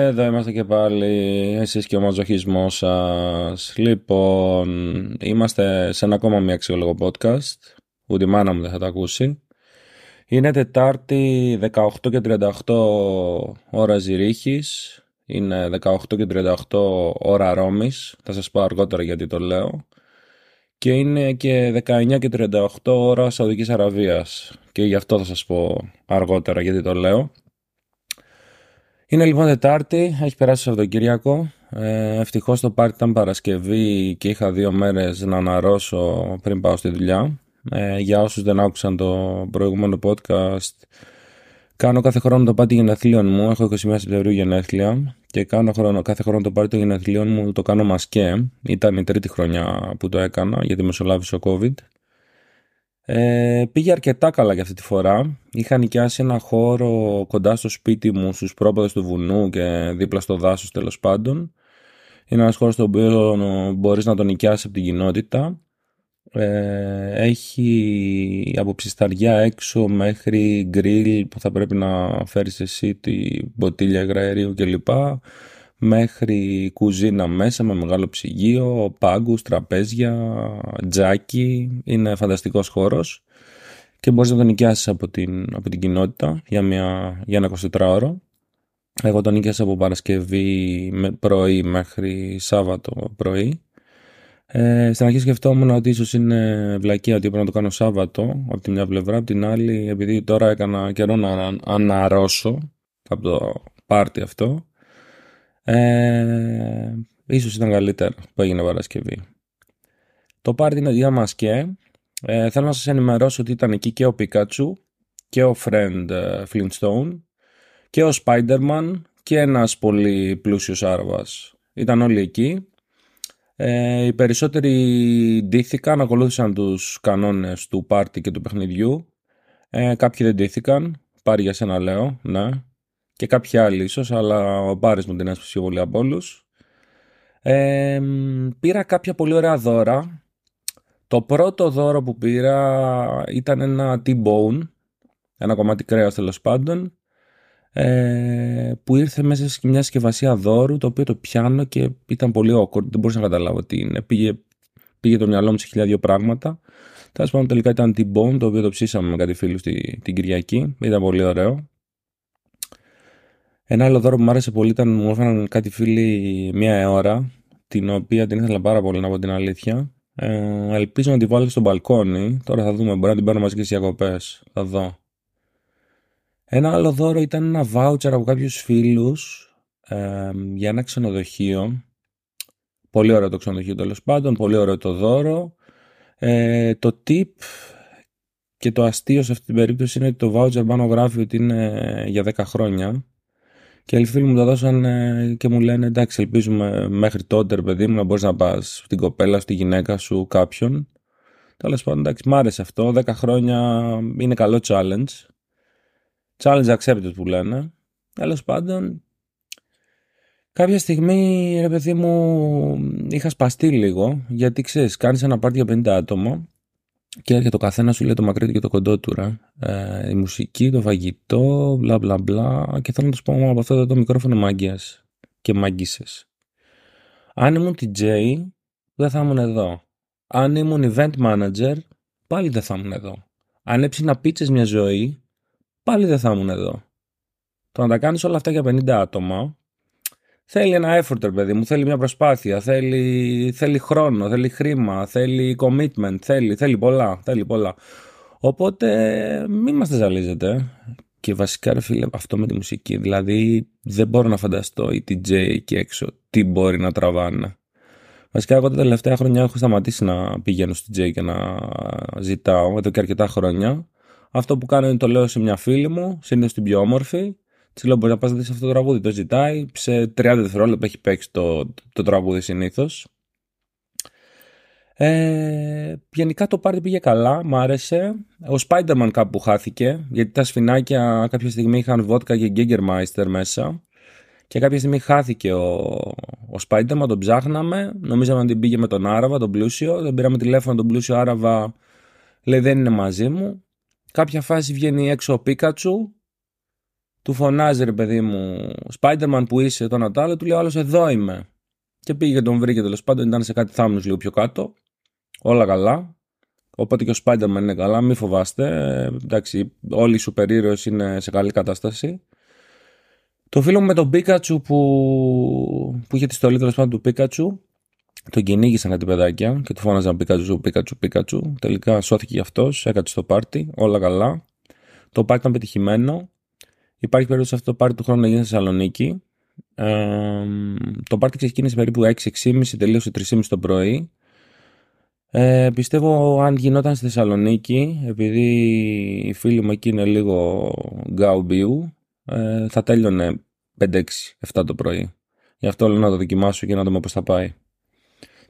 Εδώ είμαστε και πάλι, εσείς και ο μαζοχισμός σας. Λοιπόν, είμαστε σε ένα ακόμα μια αξιόλογο podcast, ούτε η μάνα μου δεν θα τα ακούσει. Είναι Τετάρτη 18 και 38 ώρα Ζηρίχης, είναι 18 και 38 ώρα Ρώμης, θα σας πω αργότερα γιατί το λέω. Και είναι και 19 και 38 ώρα Σαουδικής Αραβίας και γι' αυτό θα σας πω αργότερα γιατί το λέω. Είναι λοιπόν Τετάρτη, έχει περάσει το Σαββατοκύριακο. Ε, Ευτυχώς το πάρτι ήταν Παρασκευή και είχα δύο μέρες να αναρρώσω πριν πάω στη δουλειά. Ε, για όσους δεν άκουσαν το προηγούμενο podcast, κάνω κάθε χρόνο το πάρτι γενεθλίων μου. Έχω 21 Σεπτεμβρίου γενέθλια και κάνω χρόνο, κάθε χρόνο το πάρτι των γενεθλίων μου το κάνω μασκέ. Ήταν η τρίτη χρονιά που το έκανα γιατί μεσολάβησε ο COVID. Ε, πήγε αρκετά καλά για αυτή τη φορά. Είχα νοικιάσει ένα χώρο κοντά στο σπίτι μου, στους πρόποδες του βουνού και δίπλα στο δάσος τέλος πάντων. Είναι ένας χώρος στο οποίο μπορείς να τον νοικιάσεις από την κοινότητα. Ε, έχει από ψισταριά έξω μέχρι γκριλ που θα πρέπει να φέρεις εσύ τη μποτήλια υγραερίου κλπ μέχρι κουζίνα μέσα με μεγάλο ψυγείο, πάγκους, τραπέζια, τζάκι. Είναι φανταστικός χώρος και μπορείς να τον νοικιάσεις από την, από την κοινότητα για, μια, για ένα 24ωρο. Εγώ τον νοικιάσα από Παρασκευή με πρωί μέχρι Σάββατο πρωί. Ε, στην αρχή σκεφτόμουν ότι ίσως είναι βλακία ότι πρέπει να το κάνω Σάββατο από τη μια πλευρά, από την άλλη επειδή τώρα έκανα καιρό να αναρρώσω από το πάρτι αυτό ε, ίσως ήταν καλύτερο που έγινε Παρασκευή. Το πάρτι είναι για μας και ε, θέλω να σας ενημερώσω ότι ήταν εκεί και ο Πικάτσου και ο Friend ε, Flintstone και ο Spider-Man και ένας πολύ πλούσιος άραβας. Ήταν όλοι εκεί. Ε, οι περισσότεροι ντύθηκαν, ακολούθησαν τους κανόνες του πάρτι και του παιχνιδιού. Ε, κάποιοι δεν ντύθηκαν, πάρει για σένα λέω, ναι και κάποιοι άλλοι ίσως, αλλά ο Μπάρης μου την έσπασε πιο πολύ από όλους. Ε, πήρα κάποια πολύ ωραία δώρα. Το πρώτο δώρο που πήρα ήταν ένα T-bone, ένα κομμάτι κρέας τέλος πάντων, ε, που ήρθε μέσα σε μια συσκευασία δώρου, το οποίο το πιάνω και ήταν πολύ awkward, δεν μπορούσα να καταλάβω τι είναι. Πήγε, πήγε το μυαλό μου σε χιλιάδιο πράγματα. Τέλος πάντων, τελικά ήταν T-bone, το οποίο το ψήσαμε με κάτι φίλους την Κυριακή. Ήταν πολύ ωραίο. Ένα άλλο δώρο που μου άρεσε πολύ ήταν μου έφεραν κάτι φίλοι μία ώρα, την οποία την ήθελα πάρα πολύ να πω την αλήθεια. Ε, ελπίζω να τη βάλω στο μπαλκόνι. Τώρα θα δούμε, μπορεί να την πάρω μαζί και στις διακοπές. Θα δω. Ένα άλλο δώρο ήταν ένα voucher από κάποιους φίλους ε, για ένα ξενοδοχείο. Πολύ ωραίο το ξενοδοχείο τέλος πάντων, πολύ ωραίο το δώρο. Ε, το tip και το αστείο σε αυτή την περίπτωση είναι ότι το voucher πάνω γράφει ότι είναι για 10 χρόνια και οι φίλοι μου το δώσαν και μου λένε εντάξει, ελπίζουμε μέχρι τότε, ρε παιδί μου, να μπορείς να πας στην κοπέλα, στη γυναίκα σου, κάποιον. Τέλος πάντων, εντάξει, μ' άρεσε αυτό. 10 χρόνια είναι καλό challenge. Challenge accepted που λένε. Τέλος πάντων, κάποια στιγμή, ρε παιδί μου, είχα σπαστεί λίγο. Γιατί ξέρεις, κάνεις ένα πάρτι για 50 άτομα και έρχεται ο καθένας σου λέει το μακρύ και το κοντό του. Ρε. Ε, η μουσική, το φαγητό, μπλα μπλα μπλα. Και θέλω να του πω μόνο από αυτό το μικρόφωνο μάγκιας και μάγκησες. Αν ήμουν DJ, δεν θα ήμουν εδώ. Αν ήμουν event manager, πάλι δεν θα ήμουν εδώ. Αν έψηνα πίτσες μια ζωή, πάλι δεν θα ήμουν εδώ. Το να τα κάνεις όλα αυτά για 50 άτομα, Θέλει ένα effort, παιδί μου, θέλει μια προσπάθεια, θέλει, θέλει χρόνο, θέλει χρήμα, θέλει commitment, θέλει, θέλει πολλά, θέλει πολλά. Οπότε μην μας ζαλίζετε. Και βασικά ρε φίλε αυτό με τη μουσική, δηλαδή δεν μπορώ να φανταστώ οι DJ εκεί έξω τι μπορεί να τραβάνε. Βασικά εγώ τα τελευταία χρόνια έχω σταματήσει να πηγαίνω στη DJ και να ζητάω εδώ και αρκετά χρόνια. Αυτό που κάνω είναι το λέω σε μια φίλη μου, συνήθως την πιο όμορφη Τη λέω: Μπορεί να πας να δεις αυτό το τραγούδι. Το ζητάει. Σε 30 δευτερόλεπτα έχει παίξει το, το τραγούδι συνήθως. Ε, γενικά το πάρτι πήγε καλά, μ' άρεσε. Ο Spider-Man κάπου χάθηκε, γιατί τα σφινάκια κάποια στιγμή είχαν βότκα και Giggermeister μέσα. Και κάποια στιγμή χάθηκε ο, ο Spider-Man, τον ψάχναμε. Νομίζαμε ότι πήγε με τον Άραβα, τον πλούσιο. Δεν πήραμε τηλέφωνο τον πλούσιο Άραβα. Λέει δεν είναι μαζί μου. Κάποια φάση βγαίνει έξω ο Πίκατσου του φωνάζει ρε παιδί μου, Spider-Man που είσαι, τον Ατάλε, του λέει άλλος εδώ είμαι. Και πήγε και τον βρήκε τέλος πάντων, ήταν σε κάτι θάμνους λίγο πιο κάτω. Όλα καλά. Οπότε και ο Spider-Man είναι καλά, μην φοβάστε. Ε, εντάξει, όλοι οι σούπερ είναι σε καλή κατάσταση. Το φίλο μου με τον Πίκατσου που, που είχε τη στολή τέλος πάντων του Πίκατσου, τον κυνήγησαν κάτι παιδάκια και του φώναζαν Πίκατσου, Πίκατσου, Πίκατσου. Τελικά σώθηκε γι' αυτός, έκατσε στο πάρτι, όλα καλά. Το πάρτι ήταν πετυχημένο. Υπάρχει περίπτωση αυτό το πάρτι του χρόνου να γίνει στη Θεσσαλονίκη. Ε, το πάρτι ξεκίνησε περίπου 6-6.30, τελείωσε 3.30 το πρωί. Ε, πιστεύω αν γινόταν στη Θεσσαλονίκη, επειδή οι φίλοι μου εκεί είναι λίγο γκάου μπίου, ε, θα τέλειωνε 5-6-7 το πρωί. Γι' αυτό λέω να το δοκιμάσω και να δούμε πώς θα πάει.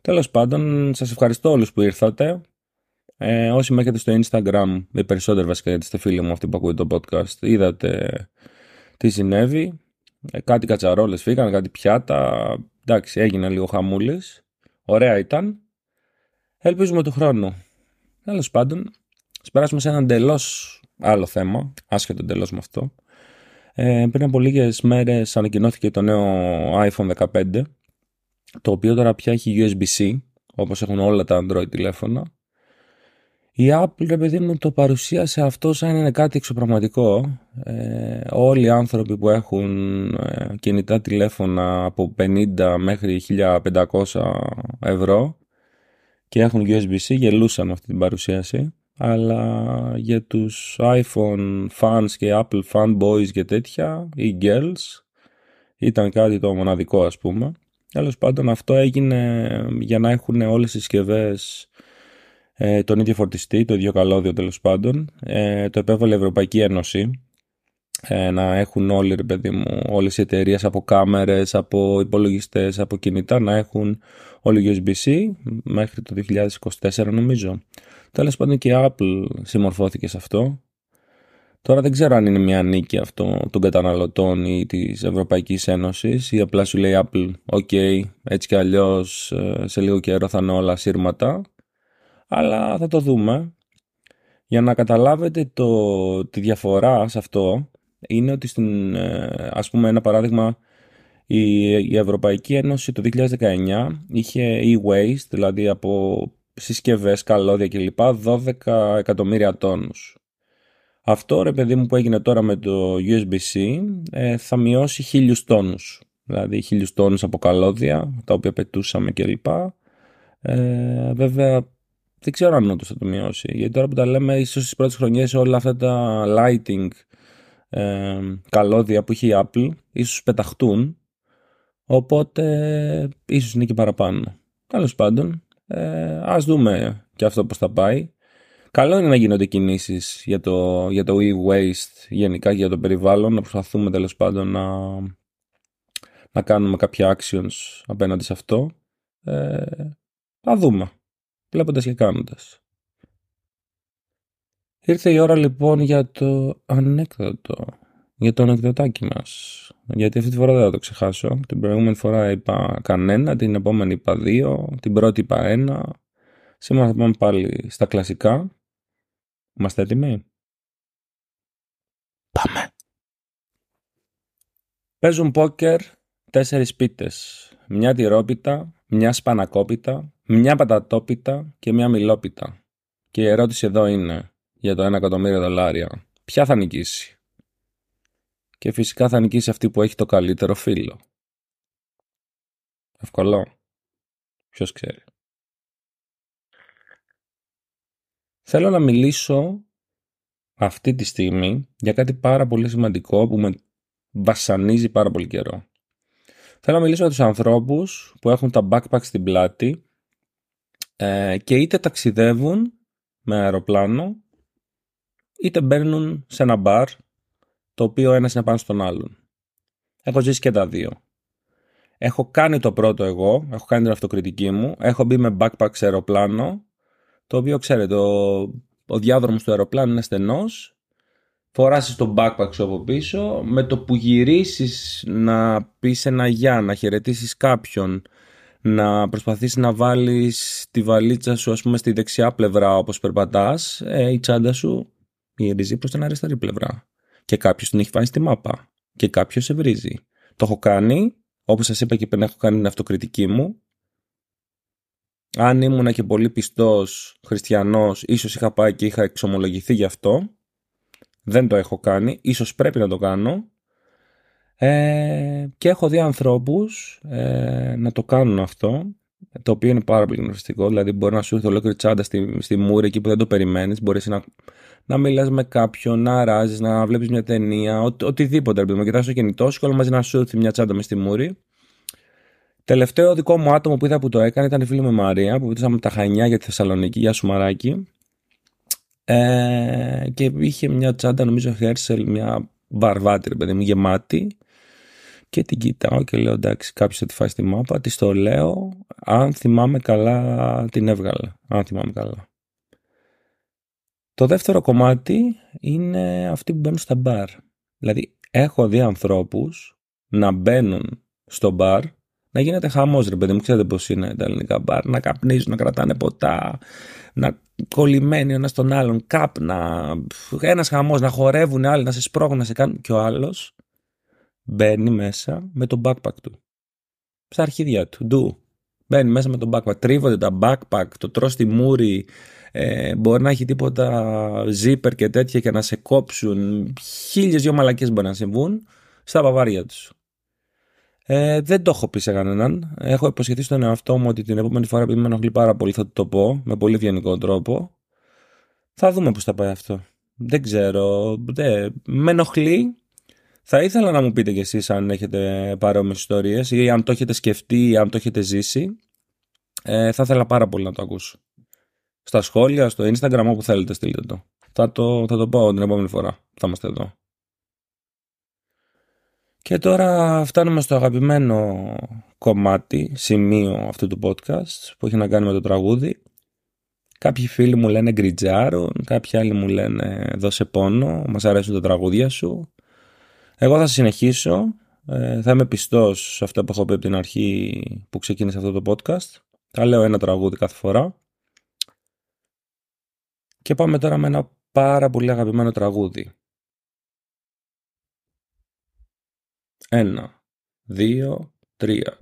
Τέλος πάντων, σας ευχαριστώ όλους που ήρθατε. Ε, όσοι με έχετε στο Instagram, οι περισσότεροι βασικά γιατί είστε φίλοι μου αυτοί που ακούτε το podcast, είδατε τι συνέβη. Ε, κάτι κατσαρόλες φύγανε, κάτι πιάτα. Εντάξει, έγινε λίγο χαμούλης. Ωραία ήταν. Ελπίζουμε του χρόνου. Τέλος πάντων, ας περάσουμε σε ένα εντελώς άλλο θέμα, άσχετο εντελώς με αυτό. Ε, πριν από λίγες μέρες ανακοινώθηκε το νέο iPhone 15, το οποίο τώρα πια έχει USB-C, όπως έχουν όλα τα Android τηλέφωνα. Η Apple, ρε παιδί μου, το παρουσίασε αυτό σαν είναι κάτι εξωπραγματικό. Ε, όλοι οι άνθρωποι που έχουν ε, κινητά τηλέφωνα από 50 μέχρι 1500 ευρώ και έχουν USB-C γελούσαν αυτή την παρουσίαση αλλά για τους iPhone fans και Apple fanboys και τέτοια ή girls ήταν κάτι το μοναδικό ας πούμε Τέλος πάντων αυτό έγινε για να έχουν όλες οι συσκευές ε, τον ίδιο φορτιστή, το ίδιο καλώδιο τέλος πάντων. Ε, το επέβαλε η Ευρωπαϊκή Ένωση ε, να έχουν όλοι, ρε παιδί μου, όλες οι εταιρείες από κάμερες, από υπολογιστές, από κινητά να έχουν όλοι USB-C μέχρι το 2024 νομίζω. Τέλος πάντων και η Apple συμμορφώθηκε σε αυτό. Τώρα δεν ξέρω αν είναι μια νίκη αυτό των καταναλωτών ή της Ευρωπαϊκής Ένωσης ή απλά σου λέει Apple, ok, έτσι κι αλλιώς ε, σε λίγο καιρό θα είναι όλα σύρματα. Αλλά θα το δούμε. Για να καταλάβετε το, τη διαφορά σε αυτό, είναι ότι στην, ε, ας πούμε ένα παράδειγμα η, η Ευρωπαϊκή Ένωση το 2019 είχε e-waste, δηλαδή από συσκευές, καλώδια κλπ. 12 εκατομμύρια τόνους. Αυτό ρε παιδί μου που έγινε τώρα με το USB-C ε, θα μειώσει χίλιους τόνους. Δηλαδή χίλιους τόνους από καλώδια τα οποία πετούσαμε κλπ. Ε, βέβαια δεν ξέρω αν όντως θα το μειώσει. Γιατί τώρα που τα λέμε ίσως στις πρώτες χρονιές όλα αυτά τα lighting ε, καλώδια που έχει η Apple ίσως πεταχτούν οπότε ίσως είναι και παραπάνω. Τέλος πάντων ε, ας δούμε και αυτό πως θα πάει. Καλό είναι να γίνονται κινήσεις για το, για το e-waste γενικά και για το περιβάλλον να προσπαθούμε τέλος πάντων να, να κάνουμε κάποια actions απέναντι σε αυτό. Ε, θα δούμε βλέποντας και κάνοντας Ήρθε η ώρα λοιπόν για το ανέκδοτο. Για το ανεκδοτάκι μας. Γιατί αυτή τη φορά δεν θα το ξεχάσω. Την προηγούμενη φορά είπα κανένα, την επόμενη είπα δύο, την πρώτη είπα ένα. Σήμερα θα πάμε πάλι στα κλασικά. Είμαστε έτοιμοι; Πάμε. Παίζουν πόκερ τέσσερις πίτες. Μια τυρόπιτα, μια σπανακόπιτα, μια πατατόπιτα και μια μιλόπιτα. Και η ερώτηση εδώ είναι για το 1 εκατομμύριο δολάρια, ποια θα νικήσει; Και φυσικά θα νικήσει αυτή που έχει το καλύτερο φίλο. Ευκολό. Ποιος ξέρει. Θέλω να μιλήσω αυτή τη στιγμή για κάτι πάρα πολύ σημαντικό που με βασανίζει πάρα πολύ καιρό. Θέλω να μιλήσω για τους ανθρώπους που έχουν τα backpacks στην πλάτη ε, και είτε ταξιδεύουν με αεροπλάνο είτε μπαίνουν σε ένα μπαρ το οποίο ένας είναι πάνω στον άλλον. Έχω ζήσει και τα δύο. Έχω κάνει το πρώτο εγώ, έχω κάνει την αυτοκριτική μου, έχω μπει με backpack σε αεροπλάνο, το οποίο ξέρετε, ο, ο διάδρομος του αεροπλάνου είναι στενός, φοράσεις το backpack σου από πίσω, με το που γυρίσεις να πεις ένα γεια, να χαιρετήσεις κάποιον, να προσπαθείς να βάλεις τη βαλίτσα σου ας πούμε στη δεξιά πλευρά όπως περπατάς, ε, η τσάντα σου γυρίζει προς την αριστερή πλευρά. και κάποιος την έχει βάλει στη μάπα και κάποιος σε βρίζει. Το έχω κάνει, όπως σας είπα και πριν έχω κάνει την αυτοκριτική μου. Αν ήμουνα και πολύ πιστός χριστιανός, ίσως είχα πάει και είχα εξομολογηθεί γι' αυτό. Δεν το έχω κάνει, ίσως πρέπει να το κάνω. Ε, και έχω δει ανθρώπους ε, να το κάνουν αυτό, το οποίο είναι πάρα πολύ γνωριστικό. Δηλαδή, μπορεί να σου έρθει ολόκληρη τσάντα στη, στη μούρη εκεί που δεν το περιμένεις. Μπορείς να, να μιλάς με κάποιον, να αράζει, να βλέπεις μια ταινία, ο, οτιδήποτε. Επειδή κοιτάς το κινητό σου και όλα μαζί να σου έρθει μια τσάντα μες στη μούρη. Τελευταίο δικό μου άτομο που είδα που το έκανε ήταν η φίλη μου Μαρία, που βοηθήσαμε τα Χανιά για τη Θεσσαλονίκη, για Σουμαράκι. Ε, και είχε μια τσάντα, νομίζω, Χέρσελ, μια βαρβάτη, παιδί μου, γεμάτη και την κοιτάω και λέω εντάξει κάποιος θα τη φάει στη μάπα, της το λέω, αν θυμάμαι καλά την έβγαλα, αν θυμάμαι καλά. Το δεύτερο κομμάτι είναι αυτοί που μπαίνουν στα μπαρ. Δηλαδή έχω δει ανθρώπους να μπαίνουν στο μπαρ να γίνεται χαμός ρε παιδί μου, ξέρετε πώς είναι τα ελληνικά μπαρ, να καπνίζουν, να κρατάνε ποτά, να κολλημένοι ένας στον άλλον, κάπνα, ένας χαμός, να χορεύουν άλλοι, να σε σπρώχνουν, να σε κάνουν και ο άλλος μπαίνει μέσα με το backpack του. Στα αρχίδια του, ντου. Μπαίνει μέσα με το backpack. Τρίβονται τα backpack, το τρώ στη μούρη. Ε, μπορεί να έχει τίποτα zipper και τέτοια και να σε κόψουν. Χίλιες δυο μαλακές μπορεί να συμβούν στα βαβάρια τους. Ε, δεν το έχω πει σε κανέναν. Έχω υποσχεθεί στον εαυτό μου ότι την επόμενη φορά που με ενοχλεί πάρα πολύ θα το πω με πολύ ευγενικό τρόπο. Θα δούμε πώς θα πάει αυτό. Δεν ξέρω. Δεν... Με ενοχλεί θα ήθελα να μου πείτε κι εσείς αν έχετε παρόμοιες ιστορίες ή αν το έχετε σκεφτεί ή αν το έχετε ζήσει. Ε, θα ήθελα πάρα πολύ να το ακούσω. Στα σχόλια, στο Instagram, όπου θέλετε στείλτε το. Θα το, θα το πω την επόμενη φορά. Θα είμαστε εδώ. Και τώρα φτάνουμε στο αγαπημένο κομμάτι, σημείο αυτού του podcast που έχει να κάνει με το τραγούδι. Κάποιοι φίλοι μου λένε γκριτζάρουν, κάποιοι άλλοι μου λένε δώσε πόνο, μας αρέσουν τα τραγούδια σου. Εγώ θα συνεχίσω. Ε, θα είμαι πιστός σε αυτά που έχω πει από την αρχή που ξεκίνησε αυτό το podcast. Θα λέω ένα τραγούδι κάθε φορά. Και πάμε τώρα με ένα πάρα πολύ αγαπημένο τραγούδι. Ένα, δύο, τρία.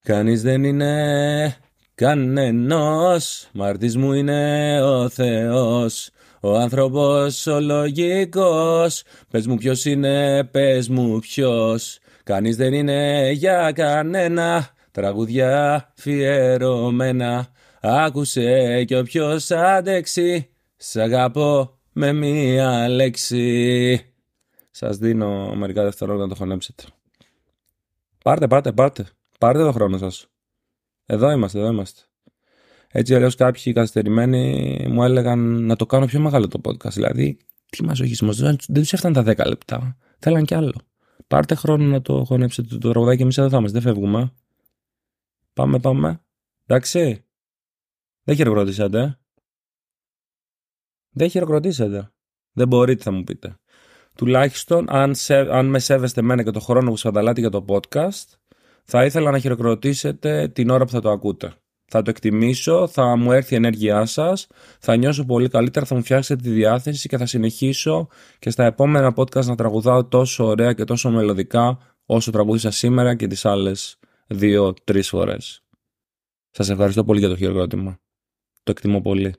Κανείς δεν είναι κανένας, μάρτης μου είναι ο Θεός. Ο άνθρωπος ο λογικός. Πες μου ποιος είναι, πες μου ποιος. Κανείς δεν είναι για κανένα. Τραγουδιά φιερωμένα Άκουσε κι όποιος άντεξει Σ' αγαπώ με μία λέξη. Σας δίνω μερικά δευτερόλεπτα να το χωνέψετε. Πάρτε, πάρτε, πάρτε. Πάρτε το χρόνο σας. Εδώ είμαστε, εδώ είμαστε έτσι αλλιώς κάποιοι καθυστερημένοι μου έλεγαν να το κάνω πιο μεγάλο το podcast. Δηλαδή, τι μαζοχισμός, δεν τους έφτανε τα 10 λεπτά. Θέλαν κι άλλο. Πάρτε χρόνο να το χωνέψετε το, το τραγουδάκι, εμείς εδώ θα είμαστε, δεν φεύγουμε. Πάμε, πάμε. Εντάξει. Δεν χειροκροτήσατε. Δεν χειροκροτήσατε. Δεν μπορείτε, θα μου πείτε. Τουλάχιστον, αν, αν με σέβεστε εμένα και το χρόνο που σπαταλάτε για το podcast, θα ήθελα να χειροκροτήσετε την ώρα που θα το ακούτε θα το εκτιμήσω, θα μου έρθει η ενέργειά σας, θα νιώσω πολύ καλύτερα, θα μου φτιάξετε τη διάθεση και θα συνεχίσω και στα επόμενα podcast να τραγουδάω τόσο ωραία και τόσο μελωδικά όσο τραγούδισα σήμερα και τις άλλες δύο-τρεις φορές. Σας ευχαριστώ πολύ για το χειροκρότημα. Το εκτιμώ πολύ.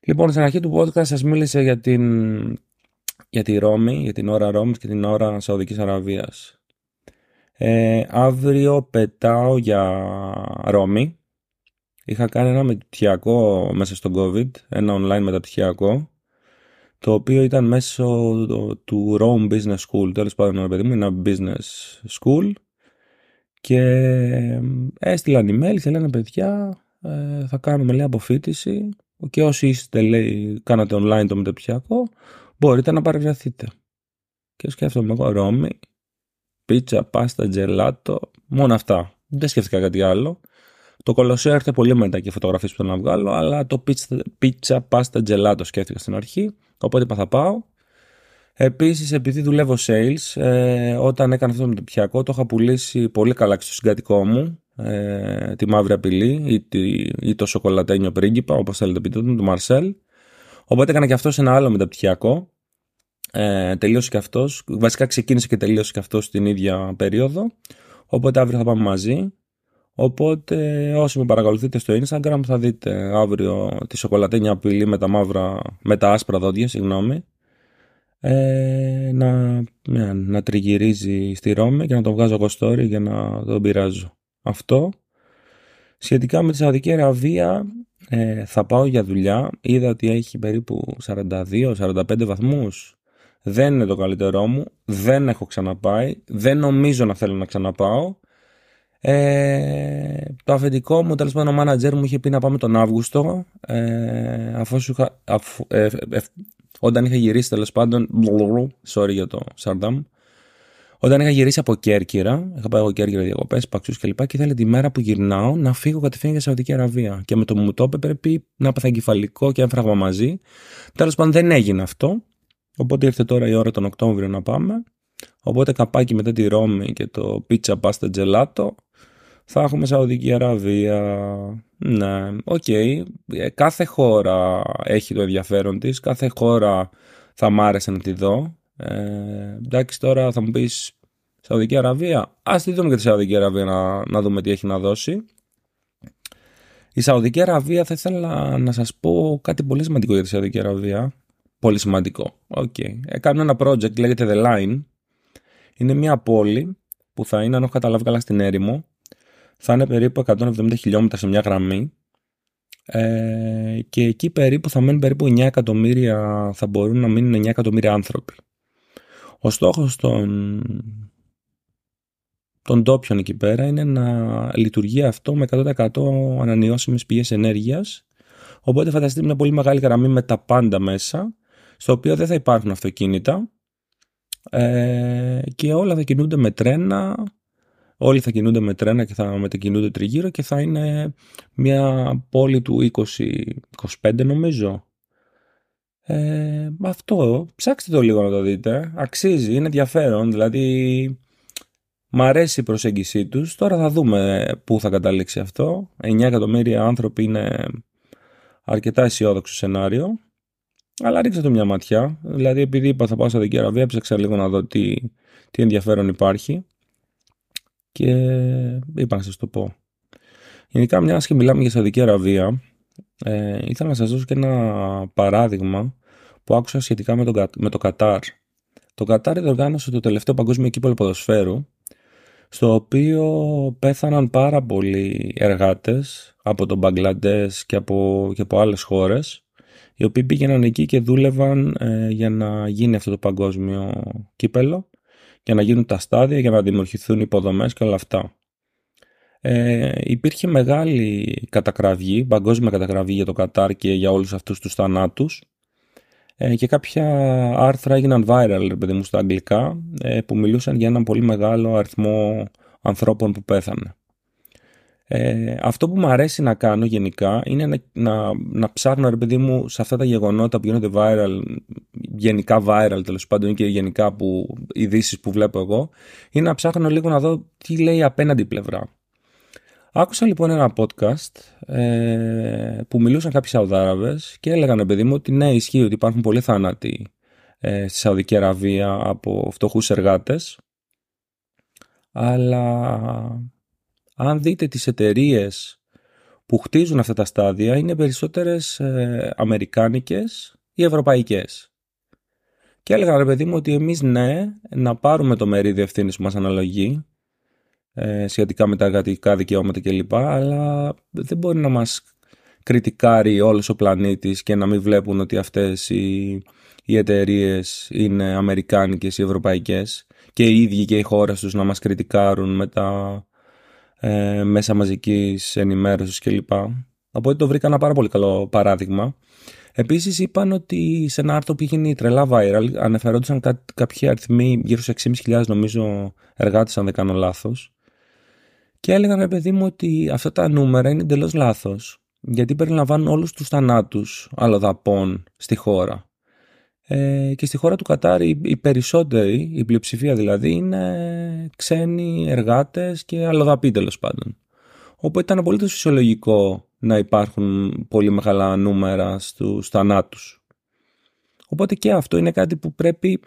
Λοιπόν, στην αρχή του podcast σας μίλησε για την, για τη Ρώμη, για την ώρα Ρώμης και την ώρα Σαουδικής Αραβίας. Ε, αύριο πετάω για Ρώμη. Είχα κάνει ένα μεταπτυχιακό μέσα στο COVID, ένα online μεταπτυχιακό, το οποίο ήταν μέσω του Rome Business School, τέλος πάντων, ένα παιδί μου, ένα business school. Και έστειλαν email και λένε παιδιά, ε, θα κάνουμε λέει αποφύτιση και όσοι είστε λέει κάνατε online το μεταπτυχιακό μπορείτε να παρευρεθείτε. Και σκέφτομαι εγώ Ρώμη, πίτσα, πάστα, τζελάτο, μόνο αυτά. Δεν σκέφτηκα κάτι άλλο. Το κολοσσέο έρχεται πολύ μετά και φωτογραφίες που θέλω να βγάλω, αλλά το πίτσα, πίτσα πάστα, τζελάτο σκέφτηκα στην αρχή, οπότε είπα θα πάω. Επίσης, επειδή δουλεύω sales, ε, όταν έκανα αυτό το μεταπτυχιακό, το είχα πουλήσει πολύ καλά στο συγκατοικό μου, ε, τη μαύρη απειλή ή, τη, ή το σοκολατένιο πρίγκιπα, όπως θέλετε πείτε το, το Μαρσέλ. Οπότε έκανα και αυτό ένα άλλο μεταπτυχιακό. Ε, τελείωσε και αυτός. Βασικά ξεκίνησε και τελείωσε και αυτός την ίδια περίοδο. Οπότε αύριο θα πάμε μαζί. Οπότε όσοι με παρακολουθείτε στο Instagram θα δείτε αύριο τη σοκολατένια απειλή με τα μαύρα, με τα άσπρα δόντια, συγγνώμη. Ε, να, ναι, να τριγυρίζει στη Ρώμη και να το βγάζω εγώ story για να τον πειράζω. Αυτό. Σχετικά με τη Σαουδική Αραβία ε, θα πάω για δουλειά. Είδα ότι έχει περίπου 42-45 βαθμούς. Δεν είναι το καλύτερό μου. Δεν έχω ξαναπάει. Δεν νομίζω να θέλω να ξαναπάω. Ε, το αφεντικό μου, τέλος πάντων, ο μάνατζερ μου είχε πει να πάμε τον Αύγουστο. Ε, αφού είχα, αφού, ε, ε, ε, όταν είχα γυρίσει, τέλος πάντων. Sorry για το Σαρντάμ. Όταν είχα γυρίσει από Κέρκυρα, είχα πάει από Κέρκυρα διακοπές, παξούς κλπ. Και, και ήθελε τη μέρα που γυρνάω να φύγω κατευθείαν για Σαουδική Αραβία. Και με το μου το είπε πρέπει να πάθα εγκεφαλικό και έμφραγμα μαζί. Τέλος πάντων δεν έγινε αυτό. Οπότε ήρθε τώρα η ώρα τον Οκτώβριο να πάμε. Οπότε καπάκι μετά τη Ρώμη και το πίτσα πάστα τζελάτο θα έχουμε Σαουδική Αραβία. Ναι, OK. Okay. Ε, κάθε χώρα έχει το ενδιαφέρον της. Κάθε χώρα θα μ' άρεσε να τη δω. Ε, εντάξει, τώρα θα μου πεις Σαουδική Αραβία. Ας τη δούμε και τη Σαουδική Αραβία να, να δούμε τι έχει να δώσει. Η Σαουδική Αραβία θα ήθελα να σας πω κάτι πολύ σημαντικό για τη Σαουδική Αραβία. Πολύ σημαντικό. Okay. Έκανα ένα project, λέγεται The Line. Είναι μια πόλη που θα είναι, αν έχω καταλάβει καλά, στην έρημο θα είναι περίπου 170 χιλιόμετρα σε μια γραμμή ε, και εκεί περίπου θα μένουν περίπου 9 εκατομμύρια, θα μπορούν να μείνουν 9 εκατομμύρια άνθρωποι. Ο στόχος των, των ντόπιων εκεί πέρα είναι να λειτουργεί αυτό με 100% ανανεώσιμες πηγές ενέργειας οπότε φανταστείτε μια πολύ μεγάλη γραμμή με τα πάντα μέσα στο οποίο δεν θα υπάρχουν αυτοκίνητα ε, και όλα θα κινούνται με τρένα Όλοι θα κινούνται με τρένα και θα μετακινούνται τριγύρω και θα είναι μια πόλη του 20-25 νομίζω. Ε, αυτό, ψάξτε το λίγο να το δείτε. Αξίζει, είναι ενδιαφέρον. Δηλαδή, μ' αρέσει η προσέγγιση τους. Τώρα θα δούμε πού θα καταλήξει αυτό. 9 εκατομμύρια άνθρωποι είναι αρκετά αισιόδοξο σενάριο. Αλλά ρίξτε το μια ματιά. Δηλαδή, επειδή είπα θα πάω στα Δική Αραβία, ψάξα λίγο να δω τι, τι ενδιαφέρον υπάρχει και είπα να σας το πω. Γενικά μιας και μιλάμε για Σαουδική Αραβία ε, ήθελα να σας δώσω και ένα παράδειγμα που άκουσα σχετικά με, τον, με το Κατάρ. Το Κατάρ διοργάνωσε το τελευταίο παγκόσμιο κύπελο ποδοσφαίρου στο οποίο πέθαναν πάρα πολλοί εργάτες από τον Μπαγκλαντές και από, και από άλλες χώρες οι οποίοι πήγαιναν εκεί και δούλευαν ε, για να γίνει αυτό το παγκόσμιο κύπελο για να γίνουν τα στάδια, για να δημιουργηθούν υποδομές και όλα αυτά. Ε, υπήρχε μεγάλη κατακραυγή, παγκόσμια κατακραυγή για το Κατάρ και για όλους αυτούς τους θανάτους ε, και κάποια άρθρα έγιναν viral, παιδί μου, στα αγγλικά ε, που μιλούσαν για έναν πολύ μεγάλο αριθμό ανθρώπων που πέθανε. Ε, αυτό που μου αρέσει να κάνω γενικά είναι να, να, να ψάχνω ρε παιδί μου σε αυτά τα γεγονότα που γίνονται viral, γενικά viral τέλος πάντων και γενικά που ειδήσεις που βλέπω εγώ, είναι να ψάχνω λίγο να δω τι λέει απέναντι πλευρά. Άκουσα λοιπόν ένα podcast ε, που μιλούσαν κάποιοι Σαουδάραβες και έλεγαν παιδί μου ότι ναι ισχύει ότι υπάρχουν πολλοί θάνατοι ε, στη Σαουδική Αραβία από φτωχούς εργάτες αλλά αν δείτε τις εταιρείες που χτίζουν αυτά τα στάδια είναι περισσότερες ε, αμερικάνικες ή ευρωπαϊκές. Και έλεγα ρε παιδί μου ότι εμείς ναι να πάρουμε το μερίδιο ευθύνης που μας αναλογεί ε, σχετικά με τα εργατικά δικαιώματα κλπ. Αλλά δεν μπορεί να μας κριτικάρει όλος ο πλανήτης και να μην βλέπουν ότι αυτές οι, οι εταιρείες είναι αμερικάνικες ή ευρωπαϊκές και οι ίδιοι και οι χώρες τους να μας κριτικάρουν με τα ε, μέσα μαζικής ενημέρωσης κλπ. Οπότε το βρήκα ένα πάρα πολύ καλό παράδειγμα. Επίσης είπαν ότι σε ένα άρθρο που είχε γίνει τρελά viral αναφερόντουσαν κά- κάποιοι αριθμοί γύρω σε 6.500 νομίζω εργάτες αν δεν κάνω λάθος και έλεγαν ρε παιδί μου ότι αυτά τα νούμερα είναι εντελώς λάθος γιατί περιλαμβάνουν όλους τους θανάτους αλλοδαπών στη χώρα. Ε, και στη χώρα του Κατάρ οι, περισσότεροι, η πλειοψηφία δηλαδή, είναι ξένοι εργάτες και αλλοδαποί τέλος πάντων. Οπότε ήταν πολύ φυσιολογικό να υπάρχουν πολύ μεγάλα νούμερα στους θανάτους. Οπότε και αυτό είναι κάτι που πρέπει,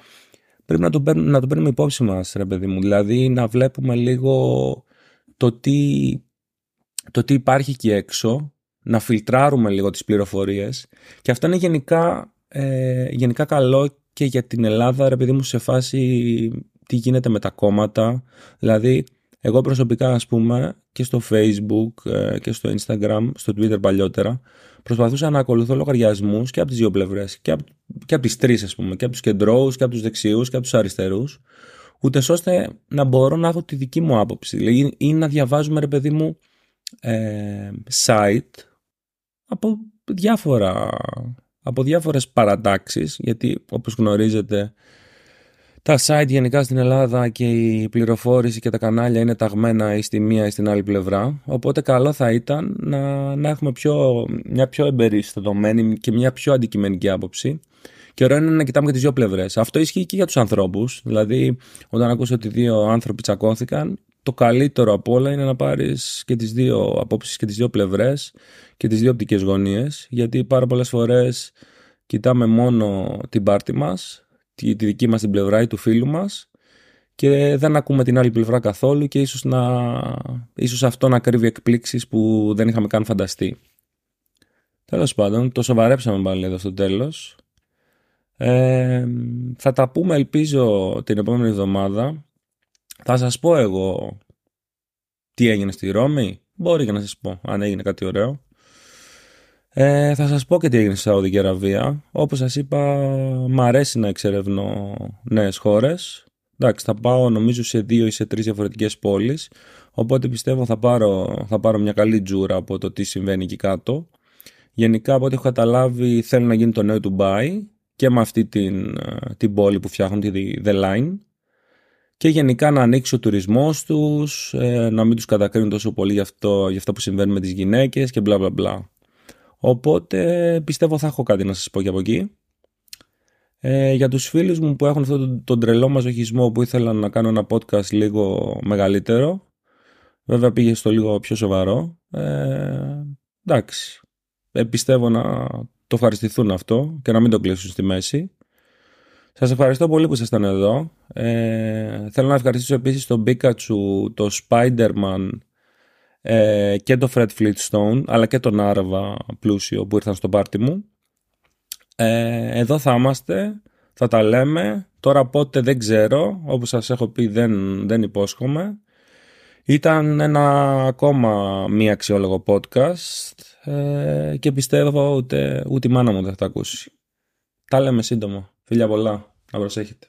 πρέπει να, το παίρνουμε, να το παίρνουμε υπόψη μας, ρε παιδί μου. Δηλαδή να βλέπουμε λίγο το τι, το τι υπάρχει εκεί έξω, να φιλτράρουμε λίγο τις πληροφορίες και αυτό είναι γενικά, ε, γενικά καλό και για την Ελλάδα, ρε παιδί μου, σε φάση τι γίνεται με τα κόμματα. Δηλαδή, εγώ προσωπικά, ας πούμε, και στο Facebook ε, και στο Instagram, στο Twitter παλιότερα, προσπαθούσα να ακολουθώ λογαριασμούς και από τις δύο πλευρές. Και από, και από τις τρεις, ας πούμε. Και από τους κεντρώους, και από τους δεξιούς, και από τους αριστερούς. Ούτε ώστε να μπορώ να έχω τη δική μου άποψη. Δηλαδή, ή να διαβάζουμε, ρε παιδί μου, ε, site από διάφορα από διάφορες παρατάξεις γιατί όπως γνωρίζετε τα site γενικά στην Ελλάδα και η πληροφόρηση και τα κανάλια είναι ταγμένα ή στη μία ή στην άλλη πλευρά. Οπότε καλό θα ήταν να, να έχουμε πιο, μια πιο εμπεριστατωμένη και μια πιο αντικειμενική άποψη. Και ωραίο είναι να κοιτάμε και τις δύο πλευρές. Αυτό ισχύει και για τους ανθρώπους. Δηλαδή, όταν ακούσω ότι δύο άνθρωποι τσακώθηκαν, το καλύτερο από όλα είναι να πάρεις και τις δύο απόψεις και τις δύο πλευρές και τις δύο οπτικές γωνίες. Γιατί πάρα πολλές φορές κοιτάμε μόνο την πάρτη μας τη, τη δική μας την πλευρά ή του φίλου μας και δεν ακούμε την άλλη πλευρά καθόλου και ίσως, να, ίσως αυτό να κρύβει εκπλήξεις που δεν είχαμε καν φανταστεί. Τέλος πάντων, το σοβαρέψαμε πάλι εδώ στο τέλος. Ε, θα τα πούμε ελπίζω την επόμενη εβδομάδα. Θα σας πω εγώ τι έγινε στη Ρώμη. Μπορεί και να σας πω αν έγινε κάτι ωραίο. Ε, θα σας πω και τι έγινε στη Σαουδική Αραβία. Όπως σας είπα, μ' αρέσει να εξερευνώ νέες χώρες. Εντάξει, θα πάω νομίζω σε δύο ή σε τρεις διαφορετικές πόλεις. Οπότε πιστεύω θα πάρω, θα πάρω μια καλή τζούρα από το τι συμβαίνει εκεί κάτω. Γενικά από ό,τι έχω καταλάβει θέλω να γίνει το νέο του Dubai και με αυτή την, ε, την πόλη που φτιάχνουν τη The Line και γενικά να ανοίξει ο τουρισμός τους, ε, να μην τους κατακρίνουν τόσο πολύ για αυτό, για αυτό που συμβαίνει με τις γυναίκες και μπλα μπλα μπλα. Οπότε πιστεύω θα έχω κάτι να σας πω και από εκεί. Ε, για τους φίλους μου που έχουν αυτόν τον, τον τρελό μαζοχισμό που ήθελαν να κάνω ένα podcast λίγο μεγαλύτερο βέβαια πήγε στο λίγο πιο σοβαρό ε, εντάξει ε, πιστεύω να το ευχαριστηθούν αυτό και να μην το κλείσουν στη μέση σας ευχαριστώ πολύ που ήσασταν εδώ ε, θέλω να ευχαριστήσω επίσης τον Pikachu, το Spider-Man ε, και το Fred Fleetstone αλλά και τον Άραβα πλούσιο που ήρθαν στο πάρτι μου. Ε, εδώ θα είμαστε, θα τα λέμε. Τώρα πότε δεν ξέρω, όπως σας έχω πει δεν, δεν υπόσχομαι. Ήταν ένα ακόμα μη αξιόλογο podcast ε, και πιστεύω ούτε, ούτε η μάνα μου δεν θα τα ακούσει. Τα λέμε σύντομα. Φιλιά πολλά. Να προσέχετε.